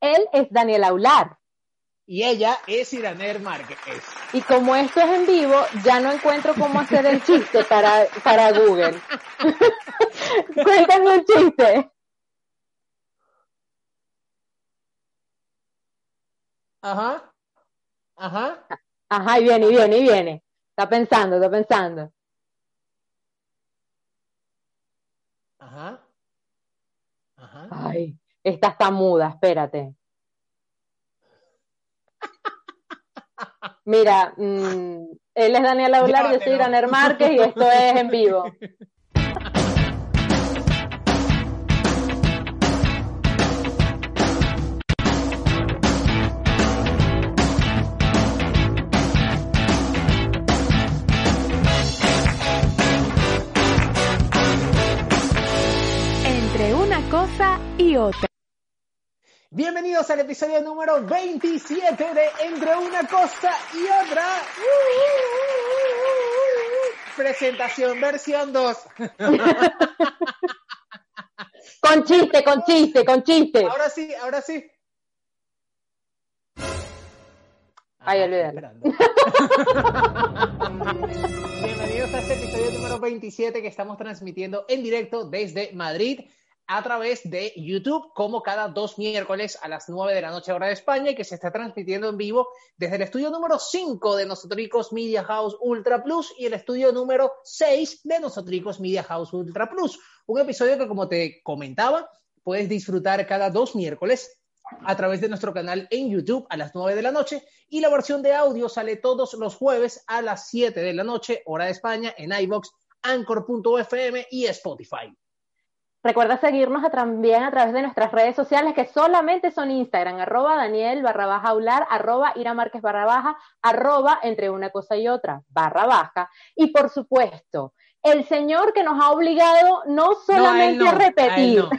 él es Daniel Aular. Y ella es Iraner Márquez. Y como esto es en vivo, ya no encuentro cómo hacer el chiste para, para Google. Cuéntame un chiste. Ajá. Ajá. Ajá, y viene, y viene, y viene. Está pensando, está pensando. Ajá. Ajá. Ay. Esta está muda, espérate. Mira, mm, él es Daniel Aular, yo soy Graner Márquez y esto es en vivo. Bienvenidos al episodio número 27 de Entre una cosa y otra. Presentación versión 2. con chiste, con chiste, con chiste. Ahora sí, ahora sí. Ay, olvídalo. Bienvenidos a este episodio número 27 que estamos transmitiendo en directo desde Madrid a través de YouTube, como cada dos miércoles a las 9 de la noche hora de España, y que se está transmitiendo en vivo desde el estudio número 5 de Nosotricos Media House Ultra Plus y el estudio número 6 de Nosotricos Media House Ultra Plus. Un episodio que, como te comentaba, puedes disfrutar cada dos miércoles a través de nuestro canal en YouTube a las 9 de la noche y la versión de audio sale todos los jueves a las 7 de la noche hora de España en iBox, Anchor.fm y Spotify. Recuerda seguirnos también a través de nuestras redes sociales que solamente son Instagram, arroba Daniel barra baja aular, arroba Ira Márquez barra baja, arroba entre una cosa y otra barra baja. Y por supuesto, el señor que nos ha obligado no solamente a, repetir.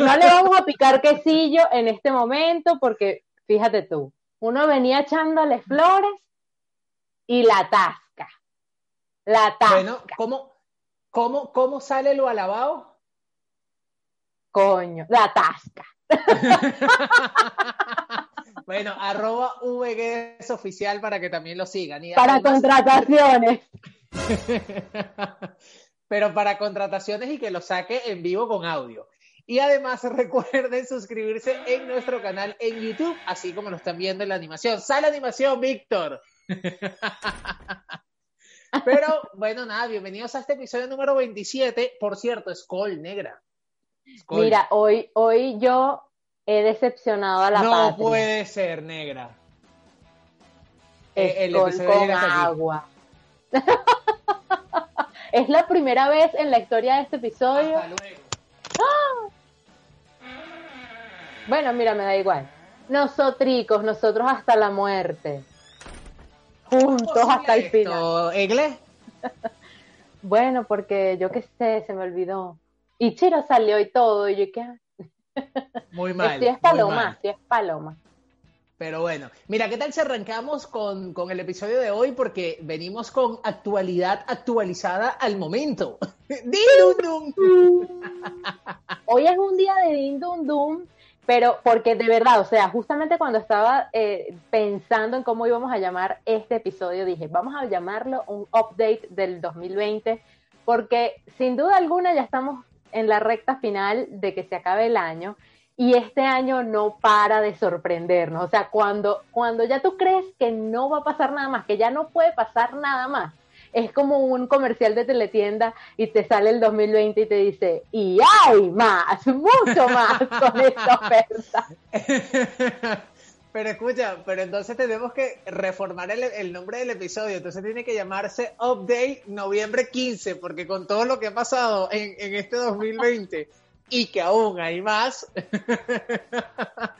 no le vamos a picar quesillo en este momento porque fíjate tú, uno venía echándole flores y la tasca. La tasca. Bueno, ¿cómo, ¿Cómo, ¿Cómo sale lo alabado? Coño, la tasca. bueno, arroba VG es oficial para que también lo sigan. para contrataciones. Pero para contrataciones y que lo saque en vivo con audio. Y además recuerden suscribirse en nuestro canal en YouTube, así como lo están viendo en la animación. ¡Sale animación, Víctor! Pero bueno, nada, bienvenidos a este episodio número 27. Por cierto, Skoll, negra. Mira, hoy, hoy yo he decepcionado a la No puede ser, negra. Eh, Skoll con agua. es la primera vez en la historia de este episodio. Hasta luego. ¡Ah! Bueno, mira, me da igual. Nosotricos, nosotros hasta la muerte juntos hasta el final. ¿Egle? bueno, porque yo qué sé, se me olvidó. Y Chiro salió y todo, y yo qué. Muy mal. Sí es paloma, sí es paloma. Pero bueno, mira, ¿qué tal si arrancamos con, con, el episodio de hoy? Porque venimos con actualidad actualizada al momento. ¡Din Hoy es un día de Din Dum Dum pero porque de verdad, o sea, justamente cuando estaba eh, pensando en cómo íbamos a llamar este episodio, dije, vamos a llamarlo un update del 2020, porque sin duda alguna ya estamos en la recta final de que se acabe el año y este año no para de sorprendernos. O sea, cuando, cuando ya tú crees que no va a pasar nada más, que ya no puede pasar nada más, es como un comercial de teletienda y te sale el 2020 y te dice, y hay más, mucho más con esta oferta. Pero escucha, pero entonces tenemos que reformar el, nombre del episodio. Entonces tiene que llamarse Update Noviembre 15, porque con todo lo que ha pasado en, en este 2020 y que aún hay más, a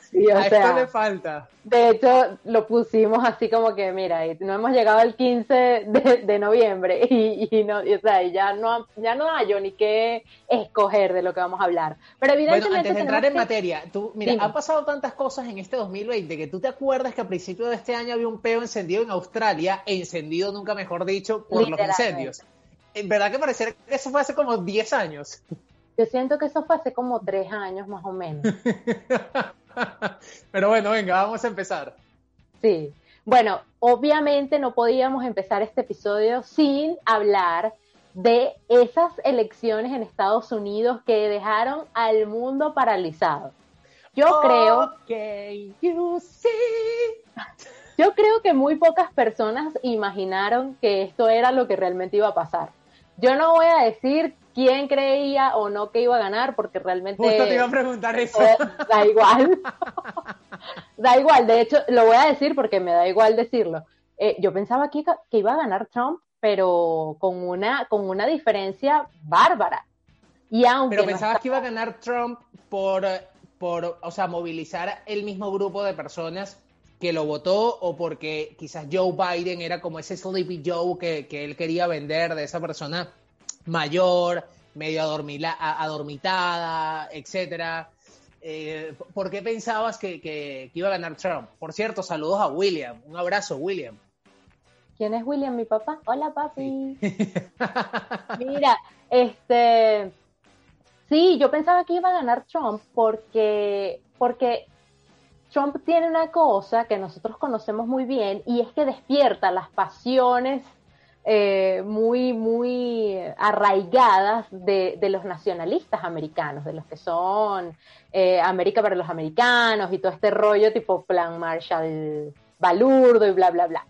esto le falta. De hecho, lo pusimos así como que, mira, no hemos llegado al 15 de, noviembre y, no, o sea, ya no, ya no hay ni qué escoger de lo que vamos a hablar. Pero evidentemente... Bueno, antes de entrar en materia, tú, mira, han pasado tantas cosas en este 2020 que tú te acuerdas que a principios de este año había un peo encendido en Australia, encendido nunca mejor dicho, por los incendios. En verdad que parecía que eso fue hace como 10 años. Yo siento que eso fue hace como tres años más o menos. Pero bueno, venga, vamos a empezar. Sí. Bueno, obviamente no podíamos empezar este episodio sin hablar de esas elecciones en Estados Unidos que dejaron al mundo paralizado. Yo creo que you Yo creo que muy pocas personas imaginaron que esto era lo que realmente iba a pasar. Yo no voy a decir quién creía o no que iba a ganar, porque realmente... Justo te iba a preguntar eso. Da igual. da igual, de hecho, lo voy a decir porque me da igual decirlo. Eh, yo pensaba que, que iba a ganar Trump, pero con una, con una diferencia bárbara. Y aunque pero pensabas que iba a ganar Trump por, por, o sea, movilizar el mismo grupo de personas que lo votó o porque quizás Joe Biden era como ese Sleepy Joe que, que él quería vender de esa persona mayor, medio adormitada, etcétera. Eh, ¿Por qué pensabas que, iba a ganar Trump? Por cierto, saludos a William. Un abrazo, William. ¿Quién es William, mi papá? Hola, papi. Mira, este, sí, yo pensaba que iba a ganar Trump porque, porque Trump tiene una cosa que nosotros conocemos muy bien y es que despierta las pasiones eh, muy, muy arraigadas de, los nacionalistas americanos, de los que son eh, América para los americanos y todo este rollo tipo plan Marshall balurdo y bla, bla, bla.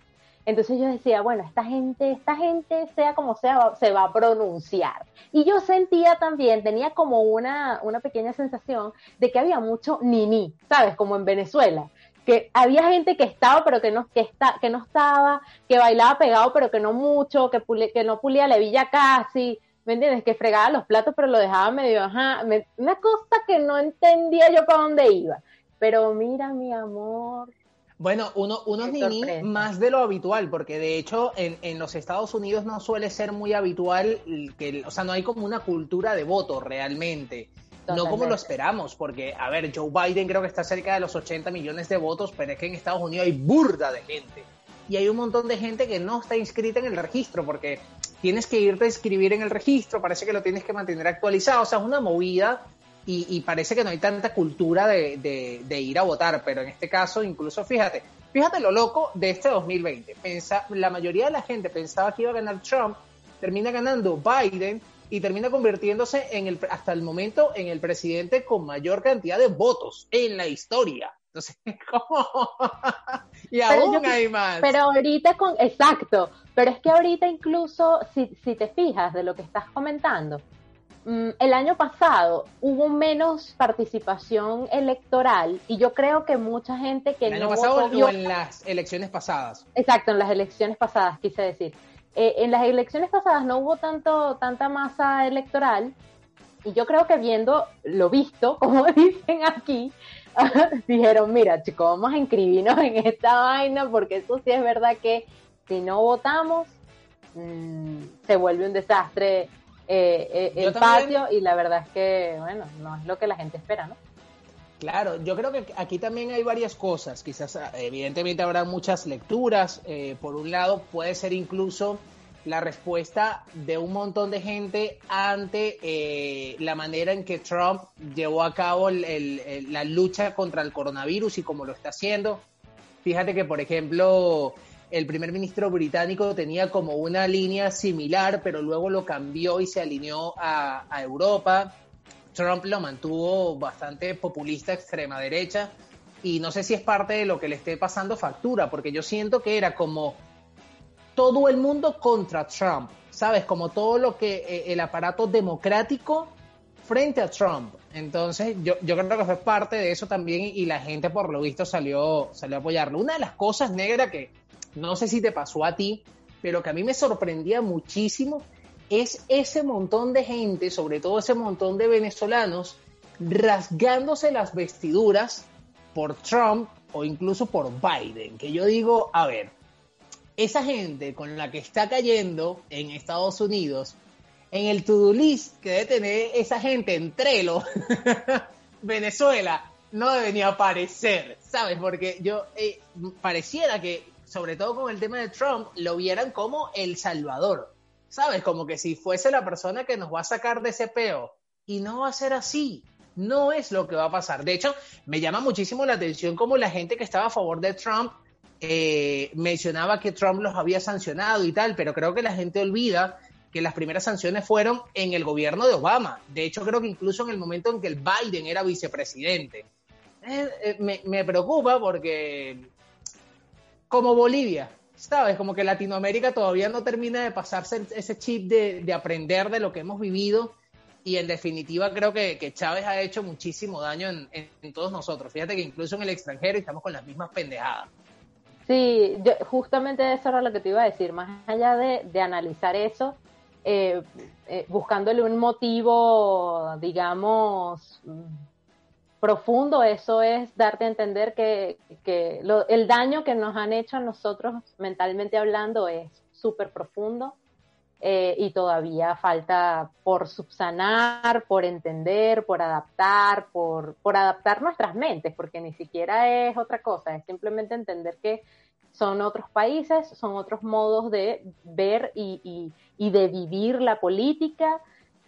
Entonces yo decía, bueno, esta gente, esta gente, sea como sea, se va a pronunciar. Y yo sentía también, tenía como una, una pequeña sensación de que había mucho ni-ni, ¿sabes? Como en Venezuela que había gente que estaba pero que no, que está, que no estaba, que bailaba pegado pero que no mucho, que, que no pulía la villa casi, ¿me entiendes? Que fregaba los platos pero lo dejaba medio, ajá, una cosa que no entendía yo para dónde iba. Pero mira, mi amor. Bueno, uno, unos ni más de lo habitual, porque de hecho en, en, los Estados Unidos no suele ser muy habitual que, o sea, no hay como una cultura de voto realmente. No como lo esperamos, porque, a ver, Joe Biden creo que está cerca de los 80 millones de votos, pero es que en Estados Unidos hay burda de gente. Y hay un montón de gente que no está inscrita en el registro, porque tienes que irte a inscribir en el registro, parece que lo tienes que mantener actualizado, o sea, es una movida y, parece que no hay tanta cultura de, ir a votar, pero en este caso, incluso fíjate, fíjate lo loco de este 2020. Pensa, la mayoría de la gente pensaba que iba a ganar Trump, termina ganando Biden y termina convirtiéndose en el, hasta el momento en el presidente con mayor cantidad de votos en la historia. Entonces, ¿cómo? y aún hay más. Pero ahorita con, exacto, pero es que ahorita incluso, si, si te fijas de lo que estás comentando, el año pasado hubo menos participación electoral y yo creo que mucha gente que el año pasado o en las elecciones pasadas. Exacto, en las elecciones pasadas quise decir. Eh, en las elecciones pasadas no hubo tanto, tanta masa electoral y yo creo que viendo lo visto, como dicen aquí, dijeron, mira chicos, vamos a inscribirnos en esta vaina porque eso sí es verdad que si no votamos mm, se vuelve un desastre eh, eh, el patio y la verdad es que, bueno, no es lo que la gente espera, ¿no? Claro, yo creo que aquí también hay varias cosas. Quizás, ah, evidentemente, habrá muchas lecturas. Eh, por un lado, puede ser incluso la respuesta de un montón de gente ante eh, la manera en que Trump llevó a cabo la lucha contra el coronavirus y cómo lo está haciendo. Fíjate que, por ejemplo, el primer ministro británico tenía como una línea similar, pero luego lo cambió y se alineó a Europa. Trump lo mantuvo bastante populista, extrema derecha, y no sé si es parte de lo que le esté pasando factura, porque yo siento que era como todo el mundo contra Trump, ¿sabes? Como todo lo que eh, el aparato democrático frente a Trump. Entonces, yo, creo que fue parte de eso también y la gente, por lo visto, salió, salió a apoyarlo. Una de las cosas negras que no sé si te pasó a ti, pero que a mí me sorprendía muchísimo es ese montón de gente, sobre todo ese montón de venezolanos, rasgándose las vestiduras por Trump o incluso por Biden. Que yo digo, a ver, esa gente con la que está cayendo en Estados Unidos, en el to-do list que debe tener esa gente en Trello, Venezuela, no debe ni aparecer, ¿sabes? Porque yo eh, pareciera que, sobre todo con el tema de Trump, lo vieran como el salvador, ¿sabes? Como que si fuese la persona que nos va a sacar de ese peo. Y no va a ser así. No es lo que va a pasar. De hecho, me llama muchísimo la atención como la gente que estaba a favor de Trump eh, mencionaba que Trump los había sancionado y tal, pero creo que la gente olvida que las primeras sanciones fueron en el gobierno de Obama. De hecho, creo que incluso en el momento en que el Biden era vicepresidente. Eh, eh, me, me, preocupa porque, como Bolivia, ¿sabes? Como que Latinoamérica todavía no termina de pasarse ese chip de, de aprender de lo que hemos vivido. Y en definitiva creo que, Chávez ha hecho muchísimo daño en, todos nosotros. Fíjate que incluso en el extranjero estamos con las mismas pendejadas. Sí, yo, justamente eso era lo que te iba a decir. Más allá de, de analizar eso, eh, eh, buscándole un motivo, digamos, profundo, eso es darte a entender que, que lo, el daño que nos han hecho a nosotros mentalmente hablando es súper profundo eh, y todavía falta por subsanar, por entender, por adaptar, por, por adaptar nuestras mentes, porque ni siquiera es otra cosa, es simplemente entender que son otros países, son otros modos de ver y, y, y de vivir la política.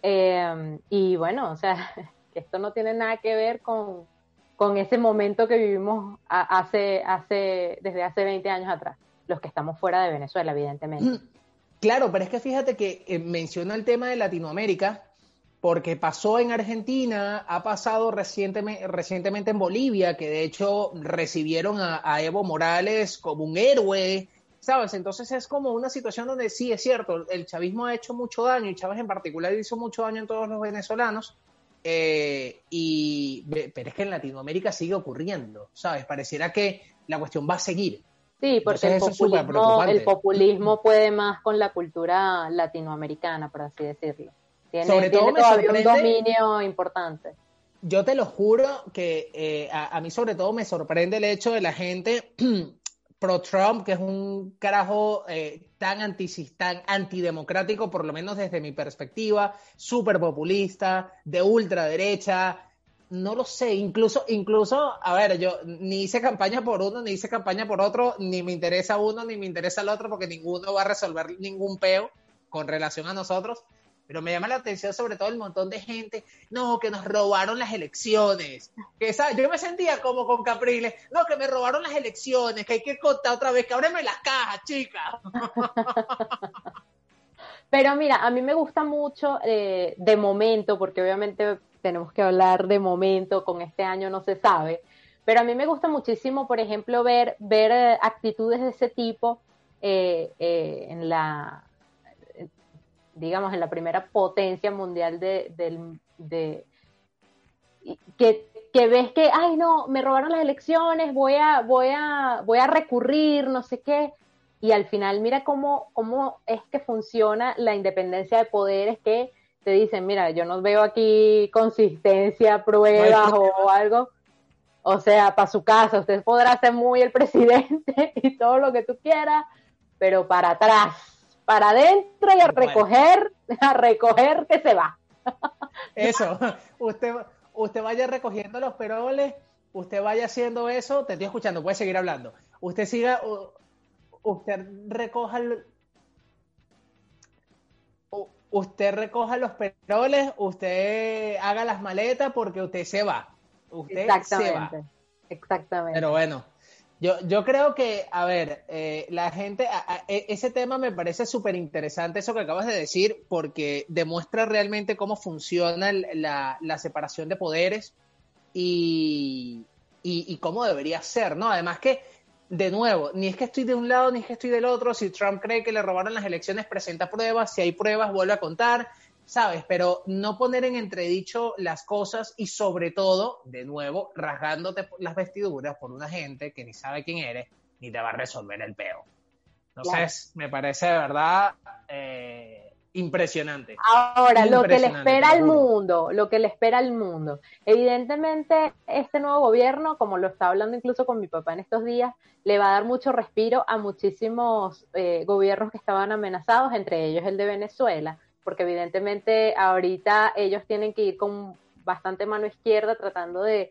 Eh, y bueno, o sea, esto no tiene nada que ver con, con ese momento que vivimos hace, hace, desde hace 20 años atrás, los que estamos fuera de Venezuela, evidentemente. Claro, pero es que fíjate que eh, menciono el tema de Latinoamérica, porque pasó en Argentina, ha pasado recientemente, recientemente en Bolivia, que de hecho recibieron a, a, Evo Morales como un héroe, ¿sabes? Entonces es como una situación donde sí, es cierto, el chavismo ha hecho mucho daño, y Chávez en particular hizo mucho daño en todos los venezolanos, eh, y, pero es que en Latinoamérica sigue ocurriendo, ¿sabes? Pareciera que la cuestión va a seguir. Sí, porque el populismo, el populismo puede más con la cultura latinoamericana, por así decirlo. Tiene, Sobre todo tiene todavía un dominio importante. Yo te lo juro que eh, a, a, mí sobre todo me sorprende el hecho de la gente pro-Trump, que es un carajo eh, tan, anti, tan antidemocrático, por lo menos desde mi perspectiva, súper populista, de ultraderecha, no lo sé, incluso, incluso, a ver, yo ni hice campaña por uno, ni hice campaña por otro, ni me interesa uno, ni me interesa el otro, porque ninguno va a resolver ningún peo con relación a nosotros. Pero me llama la atención sobre todo el montón de gente, no, que nos robaron las elecciones. Que ¿sabes? yo me sentía como con Capriles, no, que me robaron las elecciones, que hay que contar otra vez, que ábreme las cajas, chicas. Pero mira, a mí me gusta mucho eh, de momento, porque obviamente tenemos que hablar de momento, con este año no se sabe, pero a mí me gusta muchísimo, por ejemplo, ver, ver eh, actitudes de ese tipo eh, en la, digamos, en la primera potencia mundial de, de, de que, que, ves que, ay no, me robaron las elecciones, voy a, voy a, voy a recurrir, no sé qué, y al final mira cómo, cómo es que funciona la independencia de poderes que te dicen, mira, yo no veo aquí consistencia, pruebas no o algo. O sea, para su casa, usted podrá ser muy el presidente y todo lo que tú quieras, pero para atrás, para adentro y a recoger, a recoger que se va. Eso, usted, usted vaya recogiendo los peroles, usted vaya haciendo eso, te estoy escuchando, puede seguir hablando. Usted siga, usted recoja el, usted recoja los peroles, usted haga las maletas porque usted se va. Usted Exactamente. se va. Exactamente. Pero bueno, yo, yo creo que, a ver, eh, la gente, a, ese tema me parece súper interesante, eso que acabas de decir, porque demuestra realmente cómo funciona la, la separación de poderes y, y, y cómo debería ser, ¿no? Además que de nuevo, ni es que estoy de un lado ni es que estoy del otro. Si Trump cree que le robaron las elecciones, presenta pruebas. Si hay pruebas, vuelve a contar. ¿Sabes? Pero no poner en entredicho las cosas y sobre todo, de nuevo, rasgándote las vestiduras por una gente que ni sabe quién eres ni te va a resolver el peo. Entonces, me parece de verdad eh, impresionante. Ahora, lo que le espera al mundo, lo que le espera al mundo. Evidentemente, este nuevo gobierno, como lo está hablando incluso con mi papá en estos días, le va a dar mucho respiro a muchísimos eh, gobiernos que estaban amenazados, entre ellos el de Venezuela, porque evidentemente ahorita ellos tienen que ir con bastante mano izquierda tratando de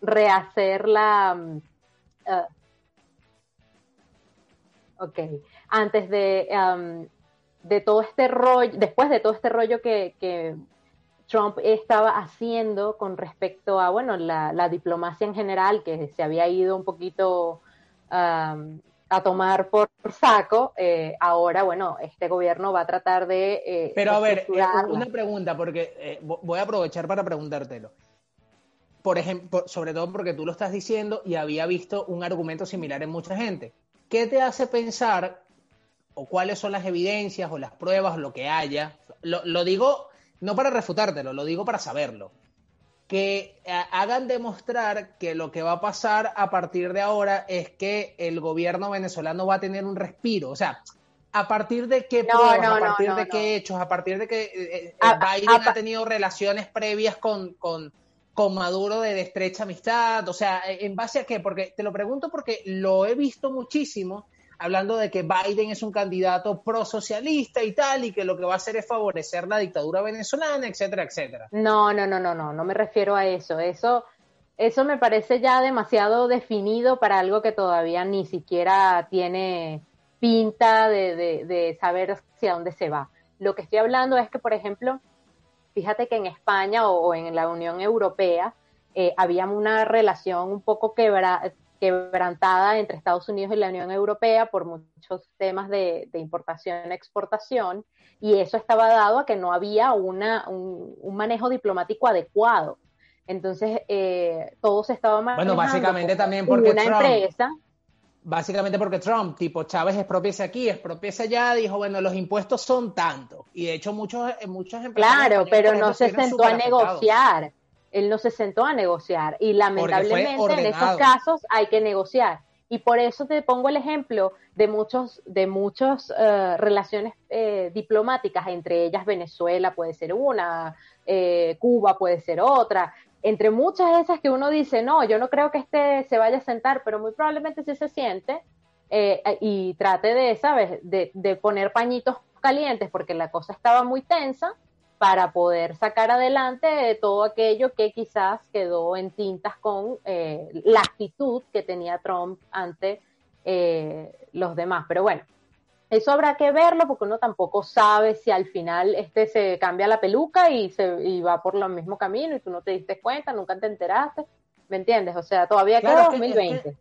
rehacer la... Uh, ok, antes de, um, de todo este rollo, después de todo este rollo que, Trump estaba haciendo con respecto a, bueno, la, diplomacia en general, que se había ido un poquito um, a tomar por saco, eh, ahora, bueno, este gobierno va a tratar de... Eh, Pero a ver, eh, una pregunta, porque voy a aprovechar para preguntártelo por ejemplo, sobre todo porque tú lo estás diciendo y había visto un argumento similar en mucha gente. ¿Qué te hace pensar o cuáles son las evidencias o las pruebas o lo que haya? Lo, digo no para refutártelo, lo digo para saberlo. Que eh, hagan demostrar que lo que va a pasar a partir de ahora es que el gobierno venezolano va a tener un respiro. O sea, a partir de qué pruebas, a partir de qué hechos, a partir de que eh, eh, Biden ha tenido relaciones previas con con Maduro de, estrecha amistad? O sea, ¿en base a qué? Porque te lo pregunto porque lo he visto muchísimo hablando de que Biden es un candidato prosocialista y tal, y que lo que va a hacer es favorecer la dictadura venezolana, etcétera, etcétera. No, no, no, no, no, no me refiero a eso. Eso, eso me parece ya demasiado definido para algo que todavía ni siquiera tiene pinta de, de saber hacia dónde se va. Lo que estoy hablando es que, por ejemplo, Fíjate que en España o, en la Unión Europea eh, había una relación un poco quebrantada entre Estados Unidos y la Unión Europea por muchos temas de, importación y exportación, y eso estaba dado a que no había una, un, manejo diplomático adecuado. Entonces, eh, todo se estaba manejando. Bueno, básicamente también porque una empresa básicamente porque Trump, tipo Chávez, expropiese aquí, expropiese allá, dijo, bueno, los impuestos son tanto. Y de hecho muchos, muchos Claro, pero no se sentó a negociar. Él no se sentó a negociar. Y lamentablemente en esos casos hay que negociar. Y por eso te pongo el ejemplo de muchos, de muchas eh, relaciones eh, diplomáticas, entre ellas Venezuela puede ser una, Cuba puede ser otra, entre muchas de esas que uno dice, no, yo no creo que este se vaya a sentar, pero muy probablemente sí se siente eh, y trate de, ¿sabes?, de, poner pañitos calientes porque la cosa estaba muy tensa para poder sacar adelante todo aquello que quizás quedó en tintas con eh, la actitud que tenía Trump ante eh, los demás. Pero bueno, eso habrá que verlo porque uno tampoco sabe si al final este se cambia la peluca y, se, y va por el mismo camino y tú no te diste cuenta, nunca te enteraste. ¿Me entiendes? O sea, todavía queda 2020.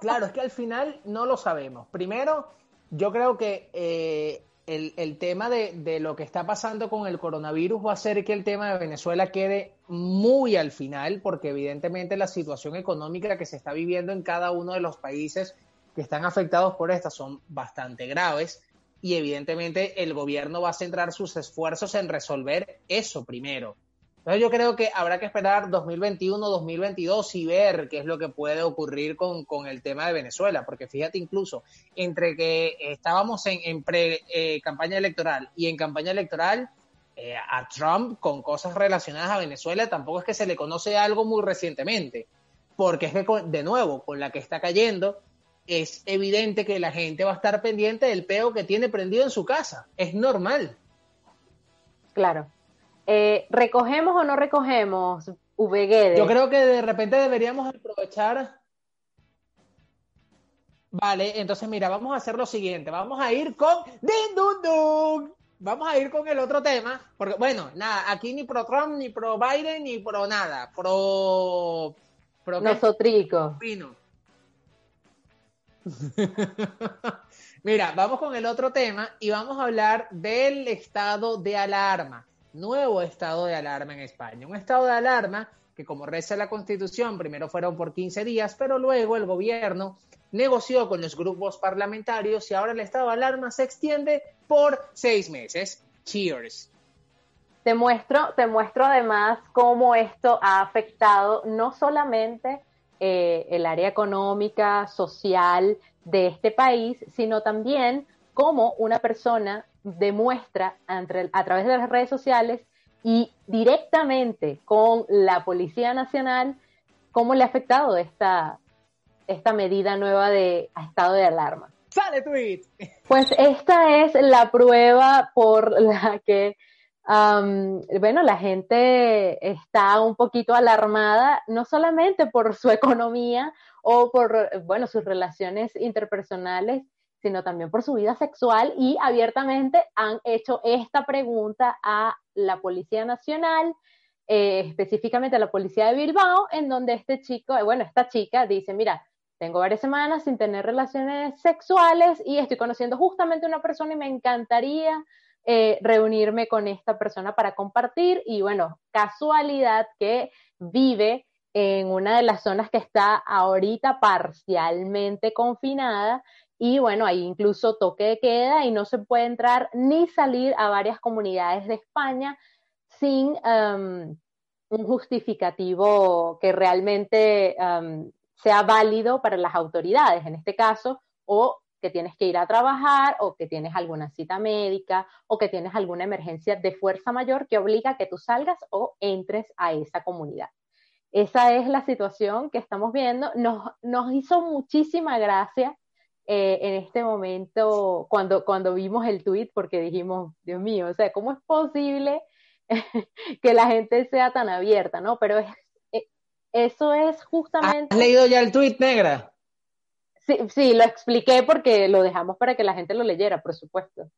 claro, es que al final no lo sabemos. Primero, yo creo que eh, el, el, tema de, de, lo que está pasando con el coronavirus va a hacer que el tema de Venezuela quede muy al final, porque evidentemente la situación económica que se está viviendo en cada uno de los países que están afectados por estas son bastante graves y evidentemente el gobierno va a centrar sus esfuerzos en resolver eso primero. Entonces yo creo que habrá que esperar 2021, 2022 y ver qué es lo que puede ocurrir con, el tema de Venezuela, porque fíjate incluso entre que estábamos en, pre-campaña eh, electoral y en campaña electoral, eh, a Trump con cosas relacionadas a Venezuela tampoco es que se le conoce algo muy recientemente, porque es que de nuevo, con la que está cayendo, es evidente que la gente va a estar pendiente del peo que tiene prendido en su casa. Es normal. Claro. Eh, ¿Recogemos o no recogemos, VG? Yo creo que de repente deberíamos aprovechar. Vale, entonces mira, vamos a hacer lo siguiente. Vamos a ir con Din Vamos a ir con el otro tema. Porque, bueno, nada, aquí ni pro Trump, ni pro Biden, ni pro nada. Pro. pro Nosotrico. Mira, vamos con el otro tema y vamos a hablar del estado de alarma, nuevo estado de alarma en España. Un estado de alarma que como reza la Constitución, primero fueron por 15 días, pero luego el gobierno negoció con los grupos parlamentarios y ahora el estado de alarma se extiende por seis meses. Cheers. Te muestro, te muestro además cómo esto ha afectado no solamente eh, el área económica, social de este país, sino también cómo una persona demuestra a través de las redes sociales y directamente con la Policía Nacional cómo le ha afectado esta, esta medida nueva de estado de alarma. ¡Sale tweet! Pues esta es la prueba por la que bueno, la gente está un poquito alarmada, no solamente por su economía o por, bueno, sus relaciones interpersonales, sino también por su vida sexual y abiertamente han hecho esta pregunta a la Policía Nacional, eh, específicamente a la Policía de Bilbao, en donde este chico, eh, bueno, esta chica dice, mira, tengo varias semanas sin tener relaciones sexuales y estoy conociendo justamente una persona y me encantaría eh, reunirme con esta persona para compartir y bueno, casualidad que vive en una de las zonas que está ahorita parcialmente confinada y bueno, hay incluso toque de queda y no se puede entrar ni salir a varias comunidades de España sin um, un justificativo que realmente um, sea válido para las autoridades, en este caso, o que tienes que ir a trabajar o que tienes alguna cita médica o que tienes alguna emergencia de fuerza mayor que obliga a que tú salgas o entres a esa comunidad. Esa es la situación que estamos viendo. Nos, nos hizo muchísima gracia eh, en este momento cuando, cuando vimos el tweet porque dijimos, Dios mío, o sea, ¿cómo es posible que la gente sea tan abierta, no? Pero es, eh, eso es justamente... ¿Has leído ya el tweet, negra? Sí, sí, lo expliqué porque lo dejamos para que la gente lo leyera, por supuesto.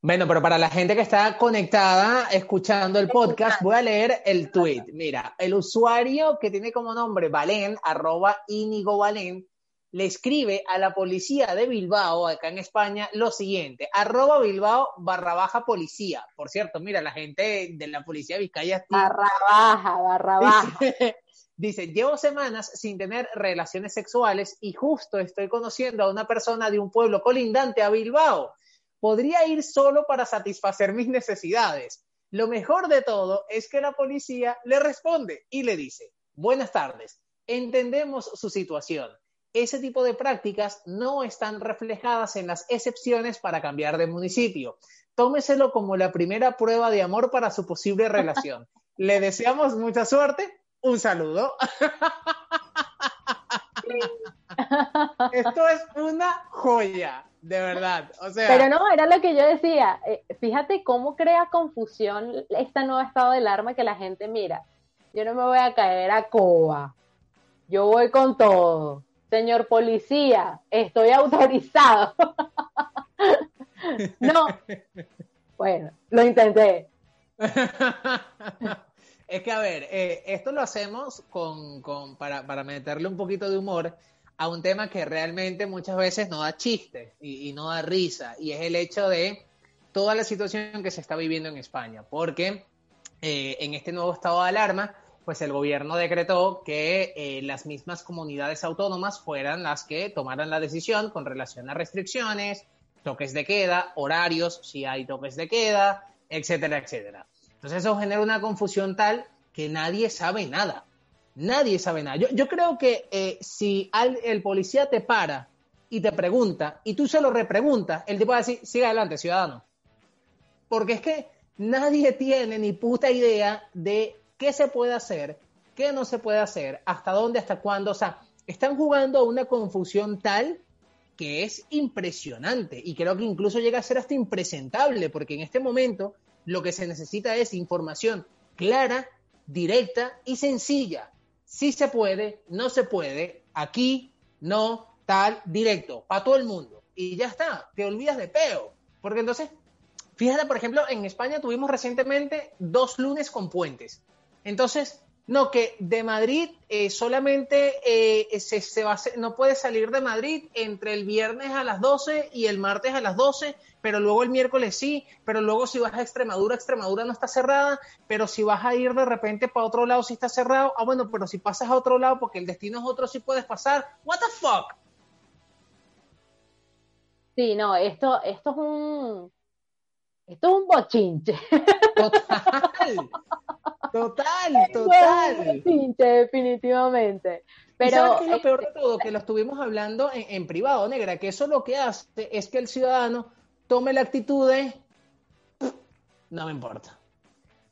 Bueno, pero para la gente que está conectada escuchando el podcast, voy a leer el tweet. Mira, el usuario que tiene como nombre Valen, arroba Inigo Valen, le escribe a la policía de Bilbao, acá en España, lo siguiente, arroba Bilbao barra baja policía. Por cierto, mira, la gente de la policía de Vizcaya... Barra baja, barra baja. Dice, llevo semanas sin tener relaciones sexuales y justo estoy conociendo a una persona de un pueblo colindante a Bilbao. Podría ir solo para satisfacer mis necesidades. Lo mejor de todo es que la policía le responde y le dice, buenas tardes, entendemos su situación. Ese tipo de prácticas no están reflejadas en las excepciones para cambiar de municipio. Tómeselo como la primera prueba de amor para su posible relación. Le deseamos mucha suerte un saludo. Esto es una joya, de verdad. O sea, Pero no, era lo que yo decía. Eh, fíjate cómo crea confusión este nuevo estado de alarma que la gente mira. Yo no me voy a caer a coba. Yo voy con todo. Señor policía, estoy autorizado. no. Bueno, lo intenté. Es que, a ver, eh, esto lo hacemos con, con, para, para, meterle un poquito de humor a un tema que realmente muchas veces no da chiste y, y, no da risa, y es el hecho de toda la situación que se está viviendo en España, porque eh, en este nuevo estado de alarma, pues el gobierno decretó que eh, las mismas comunidades autónomas fueran las que tomaran la decisión con relación a restricciones, toques de queda, horarios, si hay toques de queda, etcétera, etcétera. Entonces eso genera una confusión tal que nadie sabe nada. Nadie sabe nada. Yo, creo que eh, si al, el policía te para y te pregunta y tú se lo repreguntas, el tipo va a decir, siga adelante, ciudadano. Porque es que nadie tiene ni puta idea de qué se puede hacer, qué no se puede hacer, hasta dónde, hasta cuándo. O sea, están jugando a una confusión tal que es impresionante y creo que incluso llega a ser hasta impresentable, porque en este momento lo que se necesita es información clara, directa y sencilla. Si se puede, no se puede, aquí, no, tal, directo, para todo el mundo. Y ya está, te olvidas de peo. Porque entonces, fíjate, por ejemplo, en España tuvimos recientemente dos lunes con puentes. Entonces, no, que de Madrid eh, solamente eh, se, se va a, no puede salir de Madrid entre el viernes a las 12 y el martes a las 12 pero luego el miércoles sí, pero luego si vas a Extremadura, Extremadura no está cerrada, pero si vas a ir de repente para otro lado sí está cerrado, ah bueno, pero si pasas a otro lado porque el destino es otro sí puedes pasar, what the fuck. Sí, no, esto, esto es un, esto es un bochinche. Total, total, total. definitivamente. Pero ¿Sabes qué es lo peor de todo? Que lo estuvimos hablando en, en privado, negra, que eso lo que hace es que el ciudadano tome la actitud de no me importa.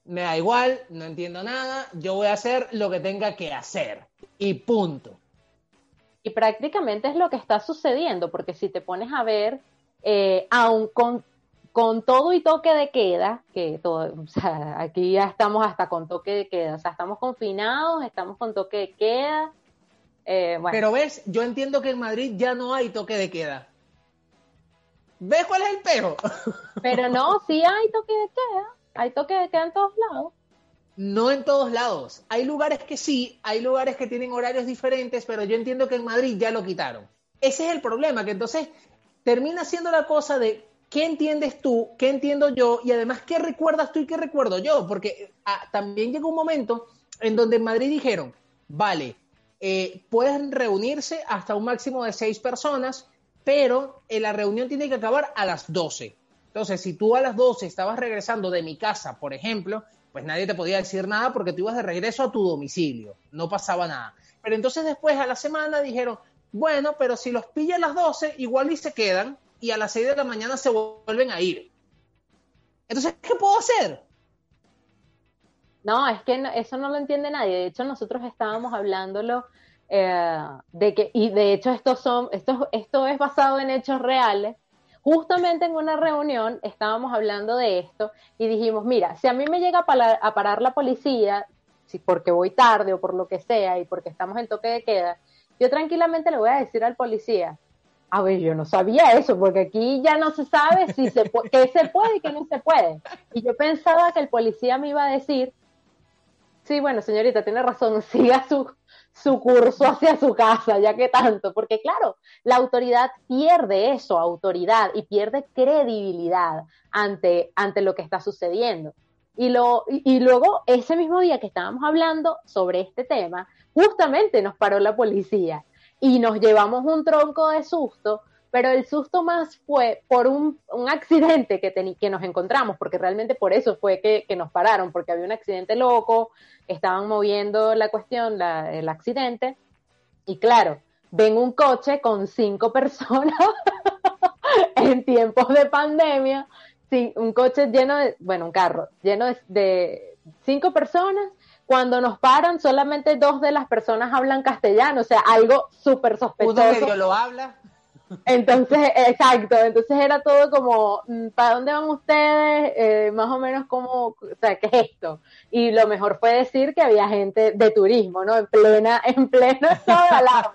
Me da igual, no entiendo nada, yo voy a hacer lo que tenga que hacer. Y punto. Y prácticamente es lo que está sucediendo, porque si te pones a ver, eh, aun con, con todo y toque de queda, que todo, o sea, aquí ya estamos hasta con toque de queda, o sea, estamos confinados, estamos con toque de queda. eh, bueno, Pero ves, yo entiendo que en Madrid ya no hay toque de queda. ¿Ves cuál es el pego? pero no, sí hay toque de queda, hay toque de queda en todos lados. No en todos lados. Hay lugares que sí, hay lugares que tienen horarios diferentes, pero yo entiendo que en Madrid ya lo quitaron. Ese es el problema, que entonces termina siendo la cosa de qué entiendes tú, qué entiendo yo, y además qué recuerdas tú y qué recuerdo yo, porque ah, también llegó un momento en donde en Madrid dijeron, vale, eh, pueden reunirse hasta un máximo de seis personas, pero eh, la reunión tiene que acabar a las 12. Entonces, si tú a las 12 estabas regresando de mi casa, por ejemplo, pues nadie te podía decir nada porque tú ibas de regreso a tu domicilio, no pasaba nada. Pero entonces después a la semana dijeron, bueno, pero si los pilla a las 12, igual y se quedan y a las 6 de la mañana se vuelven a ir. Entonces, ¿qué puedo hacer? No, es que no- eso no lo entiende nadie. De hecho, nosotros estábamos hablándolo eh, de que, y de hecho esto son, esto, esto es basado en hechos reales. Justamente en una reunión estábamos hablando de esto y dijimos, mira, si a mí me llega a parar, a parar la policía, si porque voy tarde o por lo que sea y porque estamos en toque de queda, yo tranquilamente le voy a decir al policía, a ver, yo no sabía eso, porque aquí ya no se sabe si se qué se puede y qué no se puede. Y yo pensaba que el policía me iba a decir, sí, bueno, señorita, tiene razón, siga su, su curso hacia su casa, ya que tanto, porque claro, la autoridad pierde eso, autoridad, y pierde credibilidad ante, ante lo que está sucediendo. Y, lo, y luego, ese mismo día que estábamos hablando sobre este tema, justamente nos paró la policía y nos llevamos un tronco de susto, pero el susto más fue por un, un accidente que, que nos encontramos, porque realmente por eso fue que, que nos pararon, porque había un accidente loco, estaban moviendo la cuestión, la- el accidente, y claro, ven un coche con cinco personas en tiempos de pandemia, sí, un coche lleno de, bueno, un carro lleno de, de cinco personas. Cuando nos paran, solamente dos de las personas hablan castellano, o sea, algo súper Uno sospechoso. medio lo habla. Entonces, exacto, entonces era todo como, mm, ¿para dónde van ustedes? Eh, más o menos como, o sea, ¿qué es esto? Y lo mejor fue decir que había gente de turismo, ¿no? En plena, en pleno estado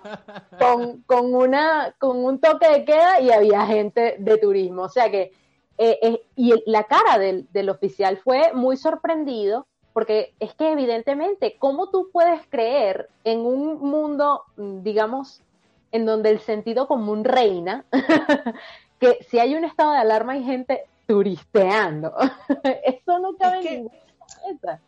con, con una, con un toque de queda y había gente de turismo. O sea que, eh, eh, y la cara del, del oficial fue muy sorprendido, porque es que evidentemente, ¿cómo tú puedes creer en un mundo, mm, digamos, en donde el sentido común reina, que si hay un estado de alarma hay gente turisteando. Eso no cabe que- en ninguna.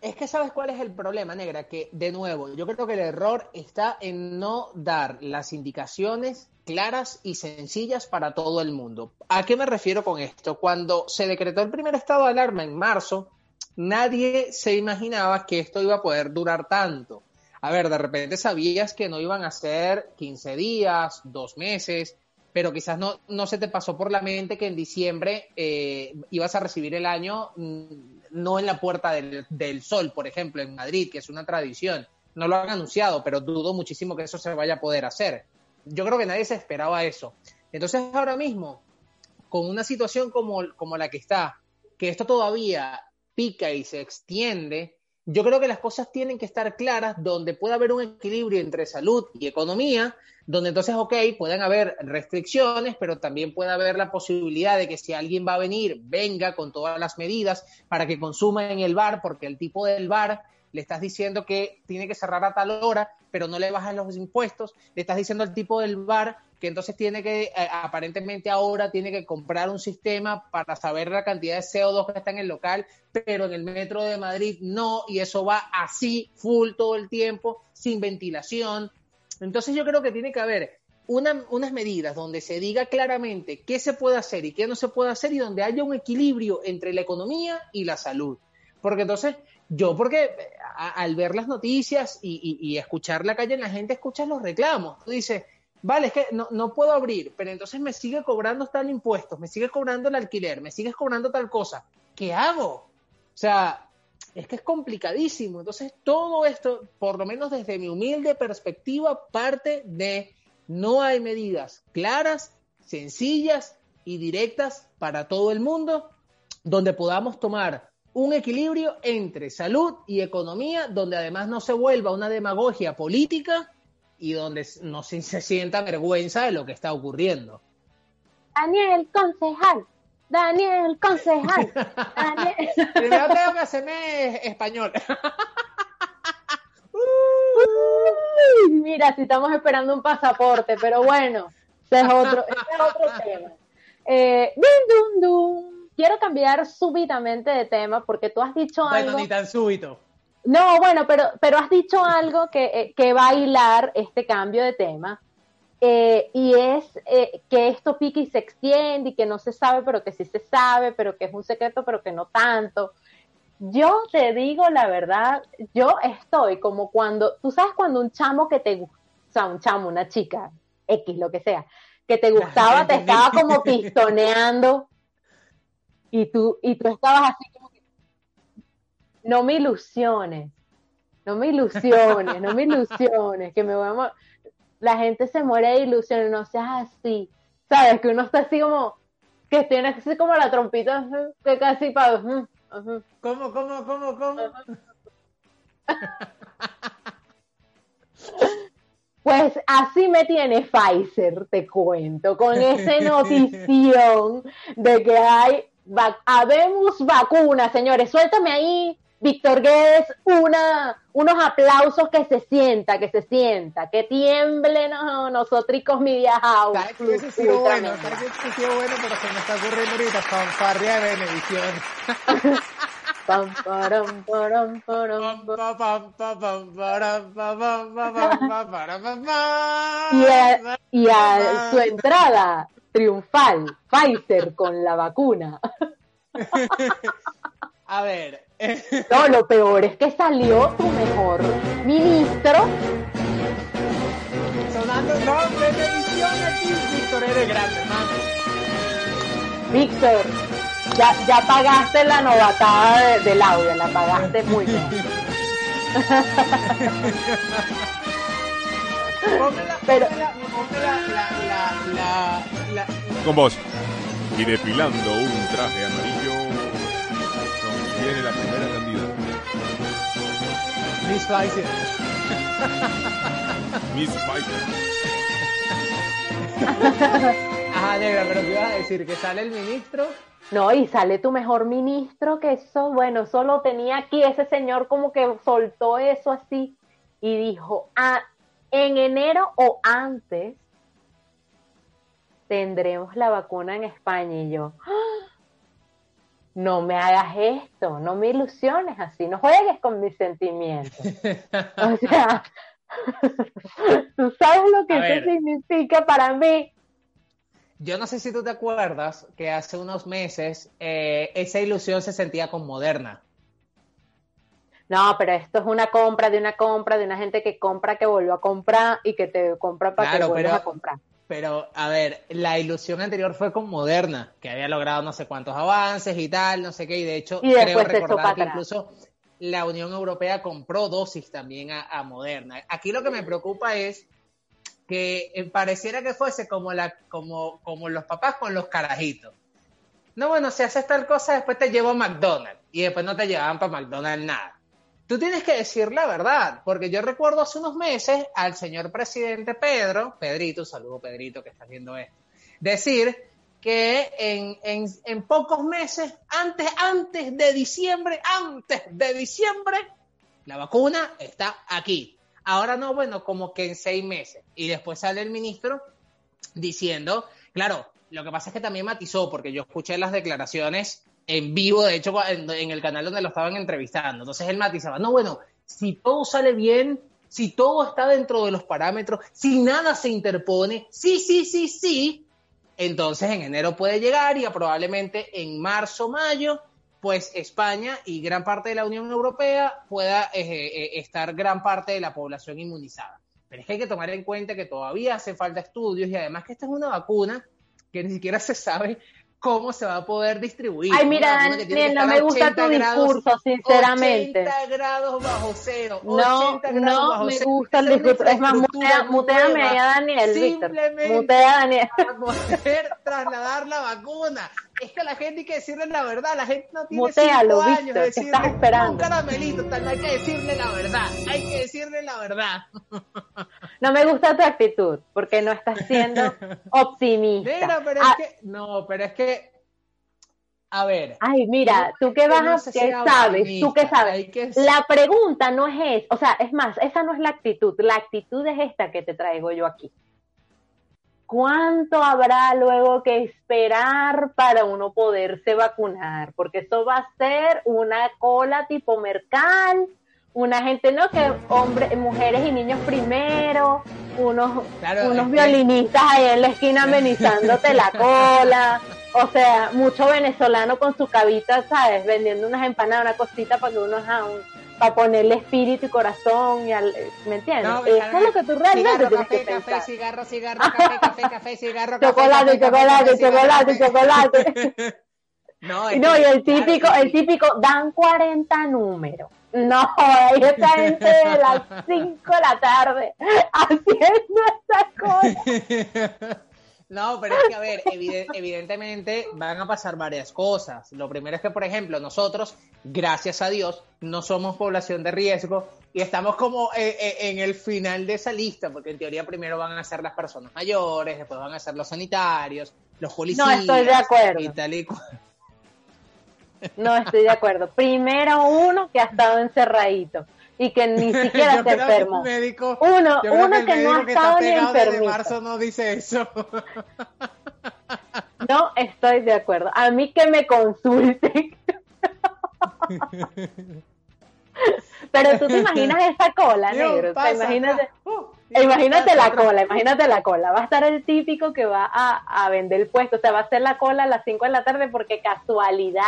Es que sabes cuál es el problema, negra, que de nuevo, yo creo que el error está en no dar las indicaciones claras y sencillas para todo el mundo. ¿A qué me refiero con esto? Cuando se decretó el primer estado de alarma en marzo, nadie se imaginaba que esto iba a poder durar tanto. A ver, de repente sabías que no iban a ser 15 días, dos meses, pero quizás no, no se te pasó por la mente que en diciembre eh, ibas a recibir el año mm, no en la puerta del, del sol, por ejemplo, en Madrid, que es una tradición. No lo han anunciado, pero dudo muchísimo que eso se vaya a poder hacer. Yo creo que nadie se esperaba eso. Entonces, ahora mismo, con una situación como, como la que está, que esto todavía pica y se extiende, yo creo que las cosas tienen que estar claras donde pueda haber un equilibrio entre salud y economía, donde entonces, ok, pueden haber restricciones, pero también puede haber la posibilidad de que si alguien va a venir, venga con todas las medidas para que consuma en el bar, porque el tipo del bar le estás diciendo que tiene que cerrar a tal hora, pero no le bajas los impuestos, le estás diciendo al tipo del bar que entonces tiene que, eh, aparentemente ahora tiene que comprar un sistema para saber la cantidad de CO2 que está en el local, pero en el metro de Madrid no, y eso va así, full todo el tiempo, sin ventilación. Entonces yo creo que tiene que haber unas medidas donde se diga claramente qué se puede hacer y qué no se puede hacer y donde haya un equilibrio entre la economía y la salud. Porque entonces, yo porque al ver las noticias y, escuchar la calle, la gente escucha los reclamos. Tú dices, vale, es que no, no puedo abrir, pero entonces me sigue cobrando tal impuesto, me sigue cobrando el alquiler, me sigues cobrando tal cosa. ¿Qué hago? O sea, es que es complicadísimo. Entonces, todo esto, por lo menos desde mi humilde perspectiva, parte de no hay medidas claras, sencillas y directas para todo el mundo donde podamos tomar un equilibrio entre salud y economía, donde además no se vuelva una demagogia política y donde no se, sienta vergüenza de lo que está ocurriendo. Daniel, concejal. Daniel, concejal. Daniel. Primero tengo que hacerme español. mira, si estamos esperando un pasaporte, pero bueno, ese es otro, es otro tema. Eh, dun, dun, Quiero cambiar súbitamente de tema porque tú has dicho algo. Bueno, ni tan súbito. No, bueno, pero, pero has dicho algo que, eh, que va a hilar este cambio de tema. Eh, y es que esto pique y se extiende y que no se sabe, pero que sí se sabe, pero que es un secreto, pero que no tanto. Yo te digo la verdad, yo estoy como cuando, tú sabes cuando un chamo que te gusta, o sea, un chamo, una chica, X, lo que sea, que te gustaba, te estaba como pistoneando y tú, y tú estabas así no me ilusiones, no me ilusiones, no me ilusiones, que me voy a... La gente se muere de ilusiones, no seas así, ¿sabes? Que uno está así como, que tiene así como la trompita, que casi para ¿Cómo, cómo, cómo, cómo? Pues así me tiene Pfizer, te cuento, con esa notición de que hay, habemos vacunas, señores. Suéltame ahí Víctor Guedes, una, unos aplausos que se sienta, que se sienta, que tiemble no, nosotros Media House. ¿Sabes que sí sido bueno? ¿Sabes que sí sido bueno? Pero se me está ocurriendo ahorita fanfarria de param, y a, y a su entrada triunfal, Pfizer con la vacuna. A ver, no, lo peor es que salió tu mejor ministro. Sonando, no, televisión aquí, Víctor, eres grande, hermano. Víctor, ya, ya pagaste la novatada del audio, la pagaste muy bien. Pero, la, la, la, Con vos. Y depilando un traje amarillo viene la. Miss Pfizer. Miss Pfizer. Ajá, negra, pero ¿qué ibas a decir? ¿Que sale el ministro? No, y sale tu mejor ministro, que eso, bueno, solo tenía aquí ese señor como que soltó eso así y dijo, ah, en enero o antes tendremos la vacuna en España. Y yo, ¡Ah! No me hagas esto, no me ilusiones así, no juegues con mis sentimientos. o sea, tú sabes lo que eso significa para mí. Yo no sé si tú te acuerdas que hace unos meses eh, esa ilusión se sentía con Moderna. No, pero esto es una compra de una compra de una gente que compra, que vuelve a comprar y que te compra para que vuelvas a comprar. Pero, a ver, la ilusión anterior fue con Moderna, que había logrado no sé cuántos avances y tal, no sé qué, y de hecho creo recordar que incluso la Unión Europea compró dosis también a, Moderna. Aquí lo que me preocupa es que eh, pareciera que fuese como, la, como, como los papás con los carajitos. No, bueno, si haces tal cosa, después te llevo a McDonald's y después no te llevaban para McDonald's nada tú tienes que decir la verdad, porque yo recuerdo hace unos meses al señor presidente Pedro, Pedrito, saludo Pedrito que está viendo esto, decir que en, en, pocos meses, antes, antes de diciembre, antes de diciembre, la vacuna está aquí. Ahora no, bueno, como que en seis meses. Y después sale el ministro diciendo, claro, lo que pasa es que también matizó, porque yo escuché las declaraciones en vivo, de hecho, en, el canal donde lo estaban entrevistando. Entonces él matizaba, no, bueno, si todo sale bien, si todo está dentro de los parámetros, si nada se interpone, sí, sí, sí, sí, entonces en enero puede llegar y probablemente en marzo, mayo, pues España y gran parte de la Unión Europea pueda eh, eh, estar gran parte de la población inmunizada. Pero es que hay que tomar en cuenta que todavía hace falta estudios y además que esta es una vacuna que ni siquiera se sabe cómo se va a poder distribuir. Ay, mira, Daniel, no me gusta tu discurso, sinceramente. 80 grados bajo cero. No, no me gusta el discurso. Es más, mutea, muteame ahí a Daniel, Víctor. Mutea a Daniel. Para poder trasladar la vacuna. Es que la gente hay que decirle la verdad. La gente no tiene Mutealo, cinco años de ¿qué decirle estás esperando? un caramelito, tal, hay que decirle la verdad. Hay que decirle la verdad. No me gusta tu actitud, porque no estás siendo optimista. Mira, pero Ah, es que, no, pero es que, a ver. Ay, mira, tú que vas no a, qué sabes, tú qué optimista, sabes. que- La pregunta no es esa, o sea, es más, esa no es la actitud, la actitud es esta que te traigo yo aquí. ¿Cuánto habrá luego que esperar para uno poderse vacunar? Porque eso va a ser una cola tipo mercal, una gente, ¿no? Que hombres, mujeres y niños primero, unos, Claro, unos es que- violinistas ahí en la esquina amenizándote la cola. O sea, mucho venezolano con su cabita, ¿sabes? Vendiendo unas empanadas, una cosita para que uno, ajá, un- para ponerle espíritu y corazón, y al- ¿me entiendes? No, Eso es lo que tú realmente cigarro, tienes café, que café, pensar. cigarro, cigarro, café, café, café, cigarro, café, Chocolate, café, chocolate, chocolate, café. chocolate. No, es No, y el típico, el típico, dan 40 números. No, ahí está gente de las 5 de la tarde haciendo esa cosa. No, pero es que, a ver, evide- evidentemente van a pasar varias cosas. Lo primero es que, por ejemplo, nosotros, gracias a Dios, no somos población de riesgo y estamos como eh, eh, en el final de esa lista, porque en teoría primero van a ser las personas mayores, después van a ser los sanitarios, los policías. No estoy de acuerdo. Y tal y cual. No estoy de acuerdo. Primero uno que ha estado encerradito y que ni siquiera que enfermó. médico- Uno, uno que no ha estado está ni enfermito. marzo no dice eso. No estoy de acuerdo. A mí que me consulten. Pero tú te imaginas esa cola, Dios, negro. Pasa, imagínate, uh, imagínate la pasa, cola, imagínate la cola. Va a estar el típico que va a, a vender el puesto. O sea, va a hacer la cola a las 5 de la tarde porque casualidad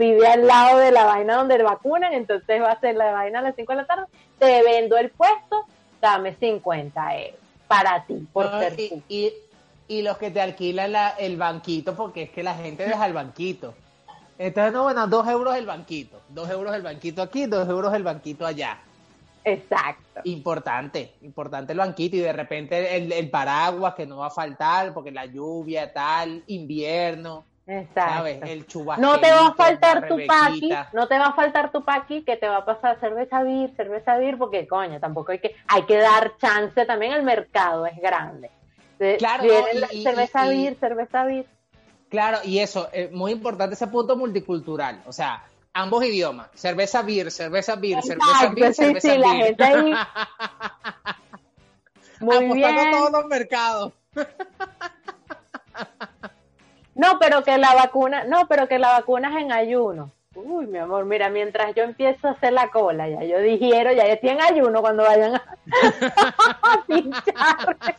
vive al lado de la vaina donde vacunan. Entonces va a hacer la vaina a las 5 de la tarde. Te vendo el puesto, dame 50 euros para ti, por No, ser y- y los que te alquilan la- el banquito, porque es que la gente deja el banquito. Entonces, no, bueno, dos euros el banquito. Dos euros el banquito aquí, dos euros el banquito allá. Exacto. Importante, importante el banquito y de repente el, el paraguas que no va a faltar porque la lluvia, tal, invierno, Exacto. ¿sabes? El. No te va a faltar tu paqui, no te va a faltar tu paqui que te va a pasar cerveza vir, cerveza vir, porque coño, tampoco hay que, hay que dar chance también al mercado, es grande. De- Claro, no, y- y- cerveza y- vir, cerveza vir. Claro, y eso, eh, muy importante ese punto multicultural. O sea, ambos idiomas. Cerveza beer, cerveza beer, cerveza beer, sí, cerveza sí, la gente ahí. Muy Apostando bien. todos los mercados. No, pero que la vacuna, no, pero que la vacuna es en ayuno. Uy, mi amor, mira, mientras yo empiezo a hacer la cola, ya yo digiero, ya estoy en ayuno cuando vayan a, a pincharme.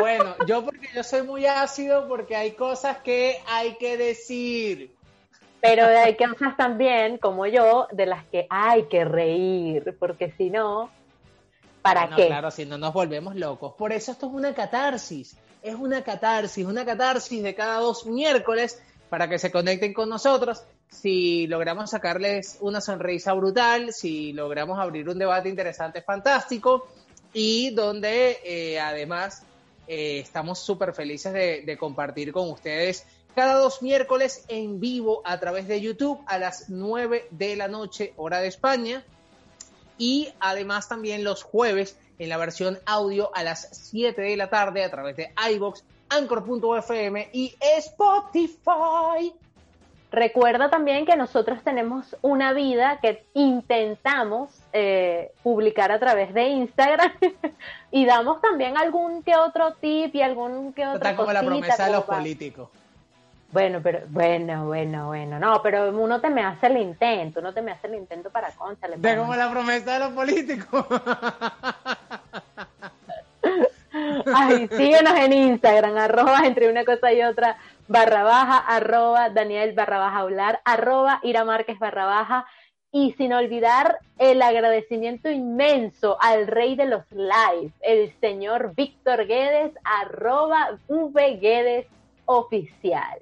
Bueno, yo porque yo soy muy ácido porque hay cosas que hay que decir. Pero hay cosas también, como yo, de las que hay que reír, porque si no, ¿para No, qué? claro, si no nos volvemos locos. Por eso esto es una catarsis. Es una catarsis, una catarsis de cada dos miércoles para que se conecten con nosotros. Si logramos sacarles una sonrisa brutal, si logramos abrir un debate interesante, fantástico, y donde eh, además eh, estamos súper felices de, de compartir con ustedes cada dos miércoles en vivo a través de YouTube a las 9 de la noche, hora de España y además también los jueves en la versión audio a las 7 de la tarde a través de iBox, Anchor.fm y Spotify. Recuerda también que nosotros tenemos una vida que intentamos eh, publicar a través de Instagram y damos también algún que otro tip y algún que otro. Está como la promesa de los políticos. Bueno, pero bueno, bueno, bueno. No, pero uno te me hace el intento, uno te me hace el intento para concha. De como la promesa de los políticos. Ay, síguenos en Instagram, arroba entre una cosa y otra barra baja, arroba Daniel barra baja hablar, arroba Ira Márquez barra baja, y sin olvidar el agradecimiento inmenso al rey de los live, el señor Víctor Guedes, arroba V Guedes oficial.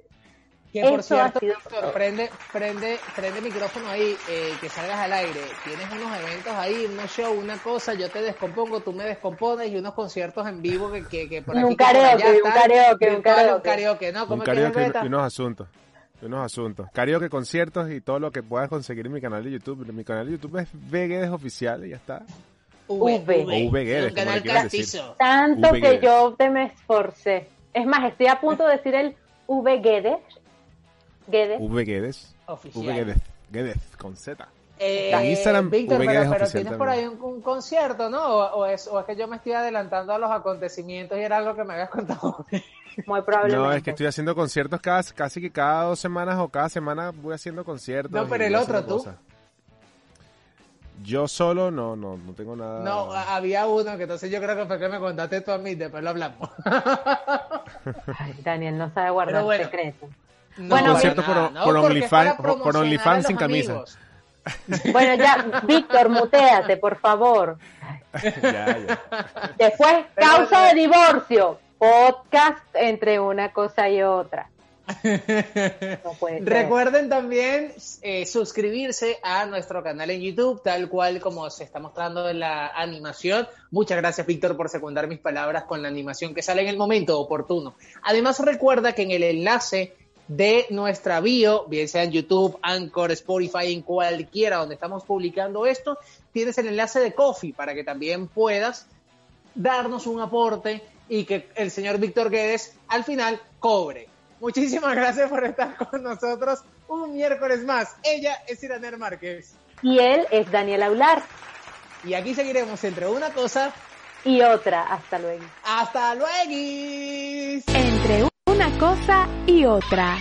Que por cierto, Víctor, prende, prende, prende micrófono ahí, eh, que salgas al aire. Tienes unos eventos ahí, unos shows, una cosa, yo te descompongo, tú me descompones y unos conciertos en vivo que, que, que por aquí. Un karaoke, un karaoke, un karaoke. Un karaoke, ¿no? Un karaoke y unos asuntos. Unos asuntos. Karaoke, conciertos y todo lo que puedas conseguir en mi canal de YouTube. Mi canal de YouTube es Veguedes Oficial y ya está. V. O V canal Tanto que yo te me esforcé. Es más, estoy a punto de decir el V Guedes Guedes. V Guedes. Oficial. V Guedes. Guedes con Z. Eh, en Instagram, Víctor, pero, pero tienes por ahí un, concierto, ¿no? O, es, o es que yo me estoy adelantando a los acontecimientos y era algo que me habías contado. Muy probablemente. No, es que estoy haciendo conciertos cada, casi que cada dos semanas o cada semana voy haciendo conciertos. No, pero el otro, tú. Yo solo no, no, no tengo nada. No, había uno que entonces yo creo que fue que me contaste tú a mí, después lo hablamos. Ay, Daniel no sabe guardar secretos. No, bueno, concierto por, por, OnlyFans, por OnlyFans sin camisa. Bueno, ya, Víctor, muteate, por favor. ya, ya. Después, causa de divorcio. Podcast entre una cosa y otra. Recuerden también eh, suscribirse a nuestro canal en YouTube, tal cual como se está mostrando en la animación. Muchas gracias, Víctor, por secundar mis palabras con la animación que sale en el momento oportuno. Además, recuerda que en el enlace de nuestra bio, bien sea en YouTube, Anchor, Spotify, en cualquiera donde estamos publicando esto, tienes el enlace de Coffee para que también puedas darnos un aporte y que el señor Víctor Guedes al final cobre. Muchísimas gracias por estar con nosotros un miércoles más. Ella es Iraner Márquez. Y él es Daniel Aular. Y aquí seguiremos entre una cosa y otra. Hasta luego. Hasta luego. Entre una cosa y otra.